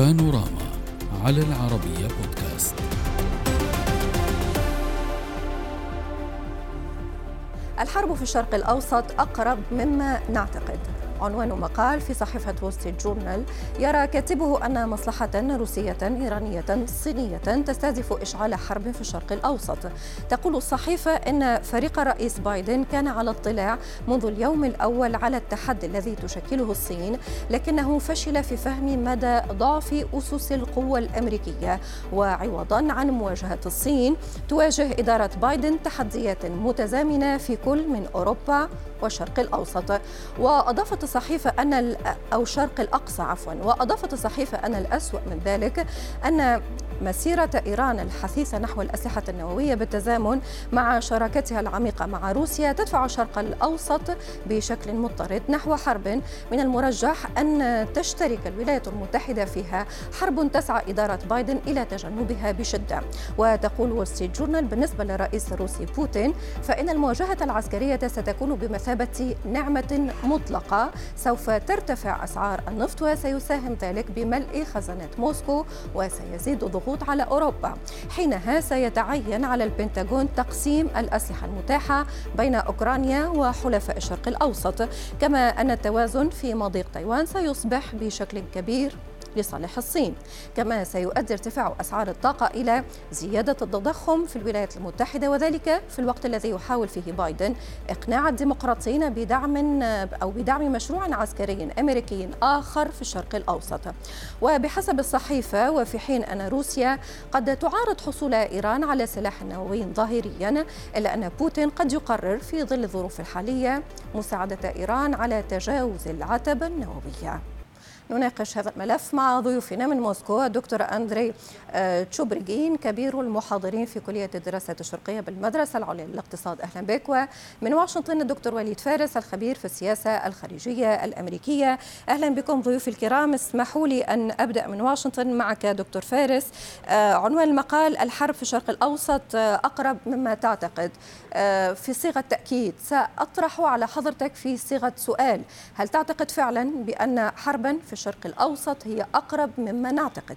بانوراما على العربية بودكاست. الحرب في الشرق الأوسط أقرب مما نعتقد. عنوان مقال في صحيفة وول جورنال يرى كاتبه أن مصلحة روسية إيرانية صينية تستهدف إشعال حرب في الشرق الأوسط. تقول الصحيفة أن فريق الرئيس بايدن كان على اطلاع منذ اليوم الأول على التحدي الذي تشكله الصين لكنه فشل في فهم مدى ضعف أسس القوة الأمريكية. وعوضا عن مواجهة الصين تواجه إدارة بايدن تحديات متزامنة في كل من أوروبا والشرق الأوسط. وأضافت الصحيفة أن أو الشرق الأقصى عفوا. وأضافت الصحيفة أن الأسوأ من ذلك أن مسيرة إيران الحثيثة نحو الأسلحة النووية بالتزامن مع شراكتها العميقة مع روسيا تدفع الشرق الأوسط بشكل مضطرد نحو حرب من المرجح أن تشترك الولايات المتحدة فيها. حرب تسعى إدارة بايدن إلى تجنبها بشدة. وتقول وول ستريت جورنال بالنسبة للرئيس الروسي بوتين فإن المواجهة العسكرية ستكون بمثابة نعمة مطلقة. سوف ترتفع أسعار النفط وسيساهم ذلك بملء خزانات موسكو وسيزيد ضغوط الضغوط على أوروبا حينها سيتعين على البنتاغون تقسيم الأسلحة المتاحة بين أوكرانيا وحلفاء الشرق الأوسط. كما أن التوازن في مضيق تايوان سيصبح بشكل كبير لصالح الصين. كما سيؤدي ارتفاع أسعار الطاقة إلى زيادة التضخم في الولايات المتحدة وذلك في الوقت الذي يحاول فيه بايدن إقناع الديمقراطيين بدعم أو بدعم مشروع عسكري أمريكي آخر في الشرق الأوسط. وبحسب الصحيفة وفي حين أن روسيا قد تعارض حصول إيران على سلاح نووي ظاهريا إلا أن بوتين قد يقرر في ظل الظروف الحالية مساعدة إيران على تجاوز العتبة النووية. نناقش هذا الملف مع ضيوفنا من موسكو الدكتور أندري آه، تشوبرجين كبير المحاضرين في كلية الدراسات الشرقية بالمدرسة العليا للاقتصاد. أهلا بك. ومن واشنطن الدكتور وليد فارس الخبير في السياسة الخارجية الأمريكية. أهلا بكم ضيوفي الكرام. اسمحوا لي أن أبدأ من واشنطن معك دكتور فارس. آه، عنوان المقال الحرب في الشرق الأوسط آه، أقرب مما تعتقد. في صيغة تأكيد سأطرح على حضرتك في صيغة سؤال هل تعتقد فعلا بأن حربا في الشرق الأوسط هي أقرب مما نعتقد.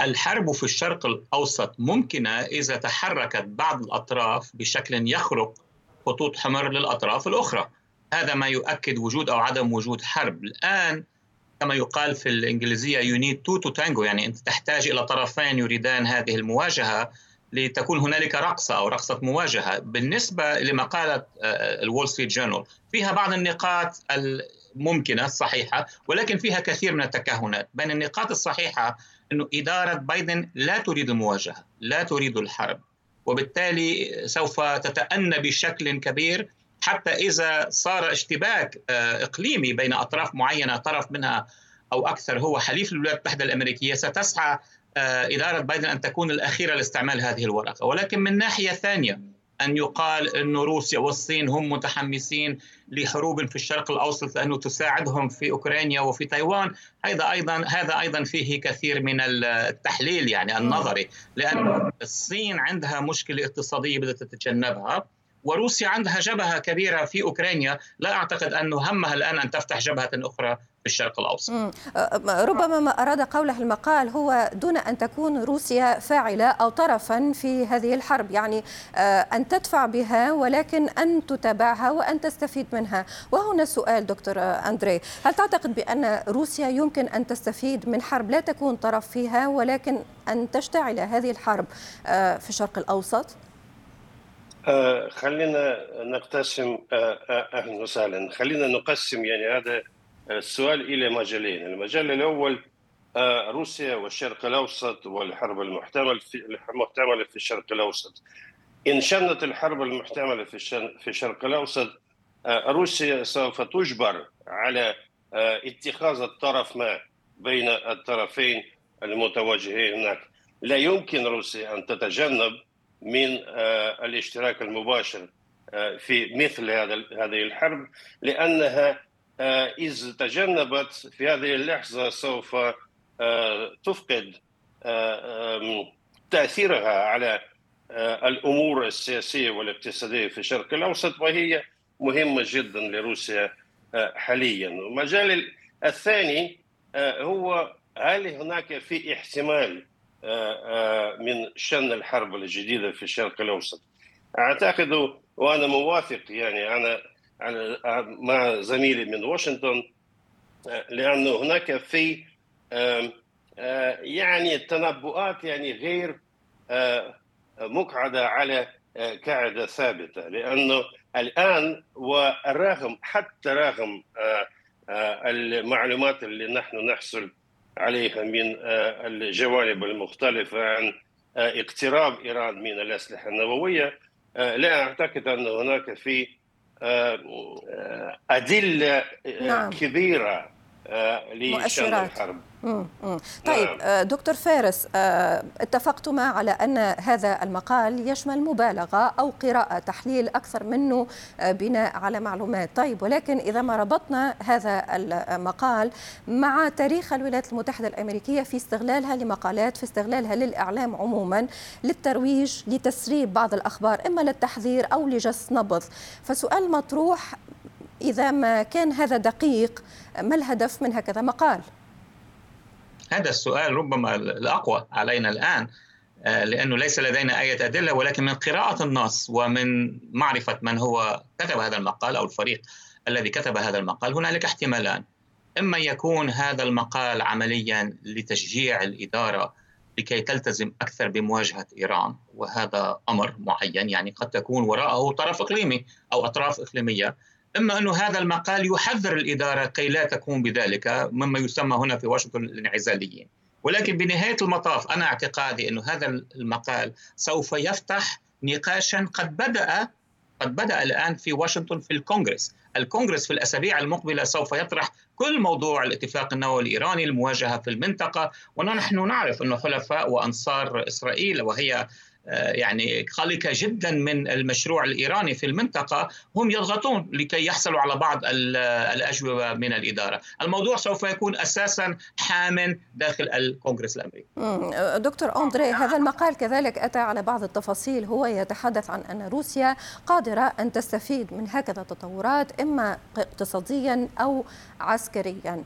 الحرب في الشرق الأوسط ممكنة إذا تحركت بعض الأطراف بشكل يخرق خطوط حمر للأطراف الأخرى. هذا ما يؤكد وجود أو عدم وجود حرب. الآن كما يقال في الإنجليزية you need two to tango يعني أنت تحتاج إلى طرفين يريدان هذه المواجهة لتكون هنالك رقصة أو رقصة مواجهة. بالنسبة لما قالت الول ستريت جورنال فيها بعض النقاط ممكنة صحيحة ولكن فيها كثير من التكهنات. بين النقاط الصحيحة أنه إدارة بايدن لا تريد المواجهة لا تريد الحرب وبالتالي سوف تتأنى بشكل كبير حتى إذا صار اشتباك آه، إقليمي بين أطراف معينة طرف منها أو أكثر هو حليف الولايات المتحدة الأمريكية ستسعى آه، إدارة بايدن أن تكون الأخيرة لاستعمال هذه الورقة. ولكن من ناحية ثانية أن يقال أن روسيا والصين هم متحمسين لحروب في الشرق الأوسط لأنه تساعدهم في أوكرانيا وفي تايوان. هذا أيضا هذا أيضا فيه كثير من التحليل يعني النظري لأن الصين عندها مشكلة اقتصادية بدها تتجنبها. وروسيا عندها جبهة كبيرة في أوكرانيا. لا أعتقد أن همها الآن أن تفتح جبهة أخرى في الشرق الأوسط. ربما ما أراد قوله المقال هو دون أن تكون روسيا فاعلة أو طرفا في هذه الحرب. يعني أن تدفع بها ولكن أن تتابعها وأن تستفيد منها. وهنا سؤال دكتور أندري هل تعتقد بأن روسيا يمكن أن تستفيد من حرب لا تكون طرف فيها ولكن أن تشتعل هذه الحرب في الشرق الأوسط؟ آه خلينا نقتسم آه آه أهلا وسهلا. خلينا نقسم يعني هذا السؤال إلى مجالين. المجال الأول روسيا والشرق الأوسط والحرب المحتمل في المحتمله في الشرق الأوسط. إن شنت الحرب المحتملة في في الشرق الأوسط روسيا سوف تجبر على اتخاذ الطرف ما بين الطرفين المتواجهين هناك. لا يمكن روسيا أن تتجنب من الاشتراك المباشر في مثل هذا هذه الحرب لأنها اذا تجنبت في هذه اللحظة سوف تفقد تأثيرها على الأمور السياسية والاقتصادية في الشرق الأوسط وهي مهمة جدا لروسيا حاليا. المجال الثاني هو هل هناك في احتمال من شن الحرب الجديدة في الشرق الأوسط؟ أعتقد وأنا موافق يعني أنا مع زميلي من واشنطن لأنه هناك في يعني التنبؤات يعني غير مقعدة على قاعدة ثابتة لأنه الآن والرغم حتى رغم المعلومات اللي نحن نحصل عليها من الجوانب المختلفة عن اقتراب إيران من الأسلحة النووية لا أعتقد أن هناك في أدلة نعم. كبيرة لشان الحرب. طيب نعم. دكتور فارس اتفقتما على أن هذا المقال يشمل مبالغة أو قراءة تحليل أكثر منه بناء على معلومات. طيب ولكن إذا ما ربطنا هذا المقال مع تاريخ الولايات المتحدة الأمريكية في استغلالها لمقالات في استغلالها للإعلام عموما للترويج لتسريب بعض الأخبار إما للتحذير أو لجس نبض. فسؤال مطروح إذا ما كان هذا دقيق ما الهدف من هكذا مقال؟ هذا السؤال ربما الأقوى علينا الآن آه، لأنه ليس لدينا أي أدلة ولكن من قراءة النص ومن معرفة من هو كتب هذا المقال أو الفريق الذي كتب هذا المقال هنالك احتمالان إما يكون هذا المقال عمليا لتشجيع الإدارة لكي تلتزم أكثر بمواجهة إيران وهذا أمر معين يعني قد تكون وراءه طرف إقليمي أو أطراف إقليمية إما انه هذا المقال يحذر الإدارة كي لا تكون بذلك مما يسمى هنا في واشنطن الانعزاليين. ولكن بنهاية المطاف أنا اعتقادي انه هذا المقال سوف يفتح نقاشا قد بدأ قد بدأ الآن في واشنطن في الكونغرس. الكونغرس في الأسابيع المقبلة سوف يطرح كل موضوع الاتفاق النووي الإيراني المواجهة في المنطقة. ونحن نعرف انه حلفاء وأنصار إسرائيل وهي يعني قلقه جدا من المشروع الإيراني في المنطقة هم يضغطون لكي يحصلوا على بعض الأجوبة من الإدارة، الموضوع سوف يكون أساسا حام داخل الكونغرس الأمريكي. دكتور أندري هذا المقال كذلك أتى على بعض التفاصيل هو يتحدث عن أن روسيا قادرة أن تستفيد من هكذا تطورات إما اقتصاديا أو عسكريا.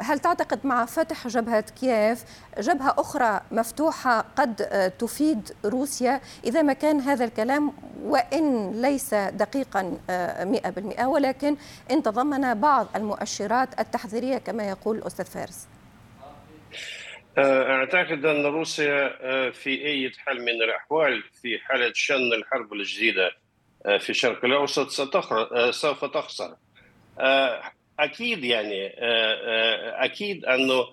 هل تعتقد مع فتح جبهة كييف جبهة أخرى مفتوحة قد تفيد روسيا إذا ما كان هذا الكلام وإن ليس دقيقا آه، مئة بالمئة ولكن إن تضمن بعض المؤشرات التحذيرية كما يقول الأستاذ فارس. آه، أعتقد أن روسيا آه، في أي حال من الأحوال في حالة شن الحرب الجديدة في الشرق الأوسط سوف تخسر. أكيد يعني أكيد أنه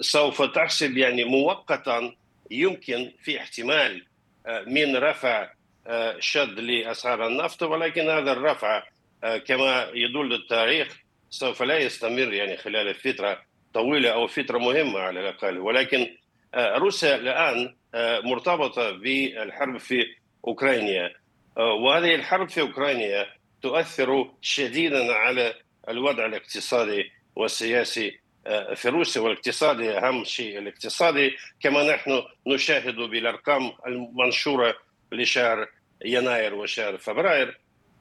سوف تحسب يعني مؤقتا يمكن في احتمال آه، من رفع آه، شد لأسعار النفط ولكن هذا الرفع آه، كما يدل التاريخ سوف لا يستمر يعني خلال فترة طويلة أو فترة مهمة على الأقل. ولكن روسيا الآن مرتبطة بالحرب في أوكرانيا وهذه الحرب في أوكرانيا تؤثر شديدا على الوضع الاقتصادي والسياسي في روسيا والاقتصادي أهم شيء. الاقتصادي كما نحن نشاهد بالأرقام المنشورة لشهر يناير وشهر فبراير.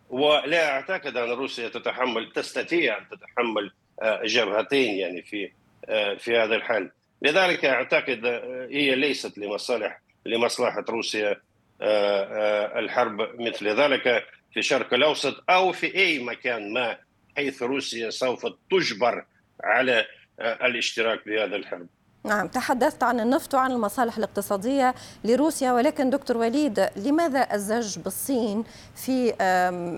ولا أعتقد أن روسيا تتحمل تستطيع أن تتحمل آه، جبهتين يعني في آه، في هذا الحال. لذلك أعتقد آه، هي ليست لمصالح لمصلحة روسيا الحرب مثل ذلك في الشرق الأوسط أو في أي مكان ما حيث روسيا سوف تجبر على الاشتراك بهذا الحرب. نعم تحدثت عن النفط وعن المصالح الاقتصادية لروسيا ولكن دكتور وليد لماذا الزج بالصين في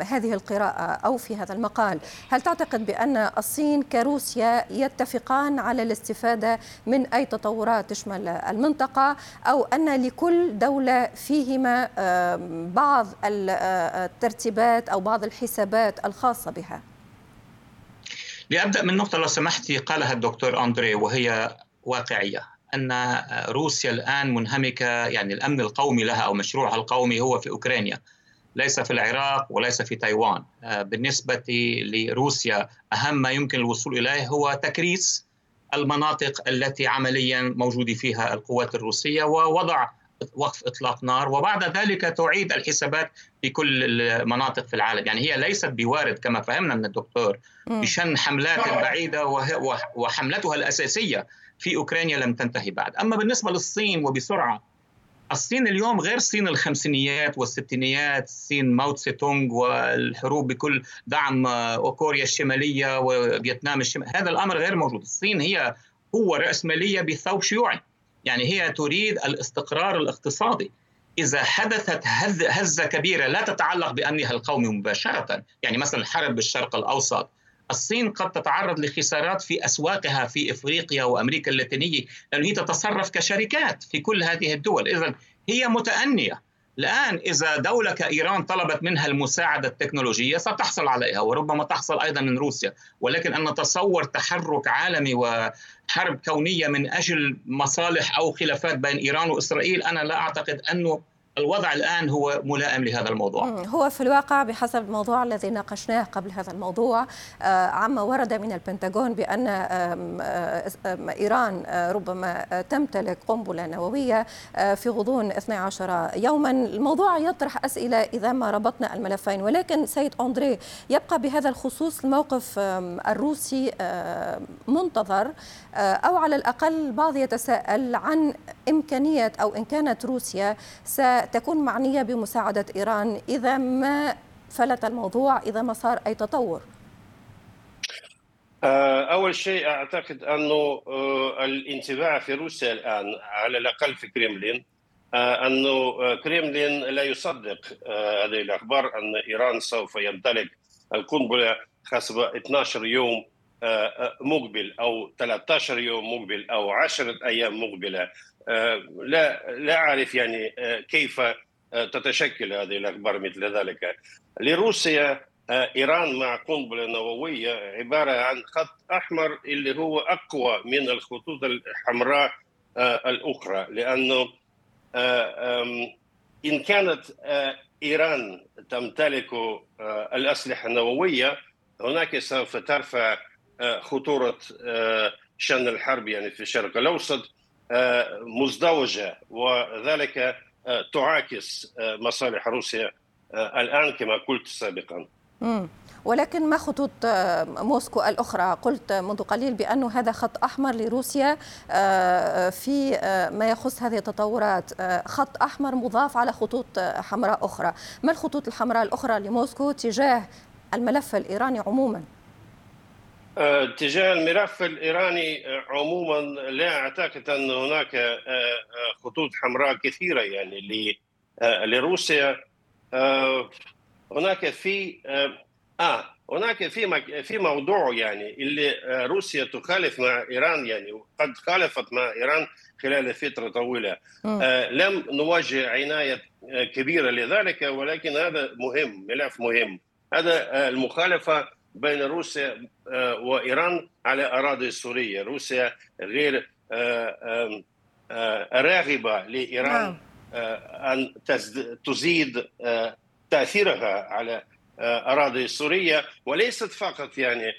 هذه القراءة أو في هذا المقال؟ هل تعتقد بأن الصين كروسيا يتفقان على الاستفادة من أي تطورات تشمل المنطقة أو أن لكل دولة فيهما بعض الترتيبات أو بعض الحسابات الخاصة بها؟ لأبدأ من نقطة لو سمحتي قالها الدكتور أندري وهي واقعية أن روسيا الآن منهمكة يعني الأمن القومي لها أو مشروعها القومي هو في أوكرانيا ليس في العراق وليس في تايوان. بالنسبة لروسيا أهم ما يمكن الوصول إليه هو تكريس المناطق التي عمليا موجود فيها القوات الروسية ووضع وقف إطلاق نار وبعد ذلك تعيد الحسابات في كل المناطق في العالم. يعني هي ليست بوارد كما فهمنا من الدكتور بشن حملات بعيدة وحملتها الأساسية في أوكرانيا لم تنتهي بعد. أما بالنسبة للصين وبسرعة الصين اليوم غير صين الخمسينيات والستينيات صين ماو تسي تونغ والحروب بكل دعم كوريا الشمالية وفيتنام الشماليه هذا الأمر غير موجود. الصين هي قوة رأسمالية بثوب شيوعي. يعني هي تريد الاستقرار الاقتصادي. إذا حدثت هزة كبيرة لا تتعلق بأمنها القومي مباشرة. يعني مثلا الحرب بالشرق الأوسط. الصين قد تتعرض لخسارات في أسواقها في إفريقيا وأمريكا اللاتينية لأنه هي تتصرف كشركات في كل هذه الدول. إذا هي متأنية. الآن إذا دولة كإيران طلبت منها المساعدة التكنولوجية ستحصل عليها وربما تحصل أيضا من روسيا. ولكن أن نتصور تحرك عالمي وحرب كونية من أجل مصالح أو خلافات بين إيران وإسرائيل أنا لا أعتقد أنه الوضع الآن هو ملائم لهذا الموضوع. هو في الواقع بحسب الموضوع الذي ناقشناه قبل هذا الموضوع آه، عما ورد من البنتاغون بأن إيران آه، ربما تمتلك قنبلة نووية آه، في غضون 12 يوما. الموضوع يطرح أسئلة إذا ما ربطنا الملفين ولكن سيد أندري يبقى بهذا الخصوص الموقف الروسي منتظر أو على الأقل البعض يتساءل عن إمكانية أو إن كانت روسيا ستكون معنية بمساعدة إيران إذا ما فلت الموضوع إذا ما صار أي تطور؟ آه، أول شيء أعتقد أنه آه، الانتباه في روسيا الآن على الأقل في كريملين آه، أنه كريملين لا يصدق هذه الأخبار أن إيران سوف يمتلك القنبلة حسب 12 يوم مقبل أو 13 يوم مقبل أو 10 أيام مقبلة. لا لا أعرف يعني آه، كيف آه، تتشكل هذه الأخبار مثل ذلك. لروسيا آه، إيران مع قنبلة نووية عبارة عن خط أحمر اللي هو أقوى من الخطوط الحمراء الأخرى. لأنه إن كانت إيران تمتلك الأسلحة النووية هناك سوف ترفع خطورة شان الحرب يعني في الشرق الأوسط. مزدوجة وذلك آه، تعاكس آه، مصالح روسيا آه، الآن كما قلت سابقا. ولكن ما خطوط موسكو الأخرى قلت منذ قليل بأن هذا خط أحمر لروسيا في ما يخص هذه التطورات خط أحمر مضاف على خطوط حمراء أخرى ما الخطوط الحمراء الأخرى لموسكو تجاه الملف الإيراني عموماً؟ تجاه الملف الإيراني عموما لا أعتقد أن هناك آه، آه، خطوط حمراء كثيرة يعني آه، لروسيا. هناك في آه هناك في في موضوع يعني اللي روسيا تخالف مع إيران يعني وقد خالفت مع إيران خلال فترة طويلة. لم نواجه عناية كبيرة لذلك ولكن هذا مهم ملف مهم. هذا المخالفة بين روسيا آه، وإيران على أراضي سورية، روسيا غير آه، آه، راغبة لإيران نعم. أن تزيد تأثيرها على أراضي سورية وليست فقط يعني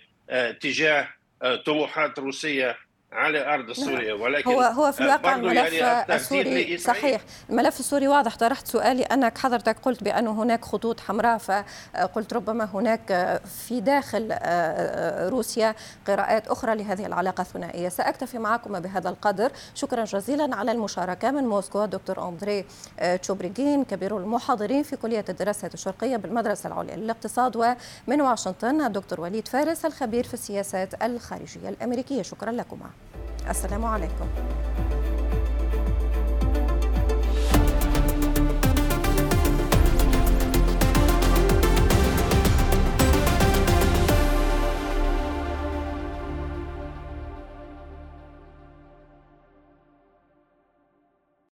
تجاه طموحات روسية على أرض سوريا ولكن هو هو في الواقع الملف يعني السوري صحيح. الملف السوري واضح. طرحت سؤالي أنك حضرتك قلت بأنه هناك خطوط حمراء فقلت ربما هناك في داخل آه، آه، روسيا قراءات أخرى لهذه العلاقة الثنائية. سأكتفي معكم بهذا القدر. شكرا جزيلا على المشاركة من موسكو دكتور أندري آه، تشوبريغين كبير المحاضرين في كلية الدراسات الشرقية بالمدرسة العليا للاقتصاد ومن واشنطن الدكتور وليد فارس الخبير في السياسات الخارجية الأمريكية. شكرا لكما. السلام عليكم.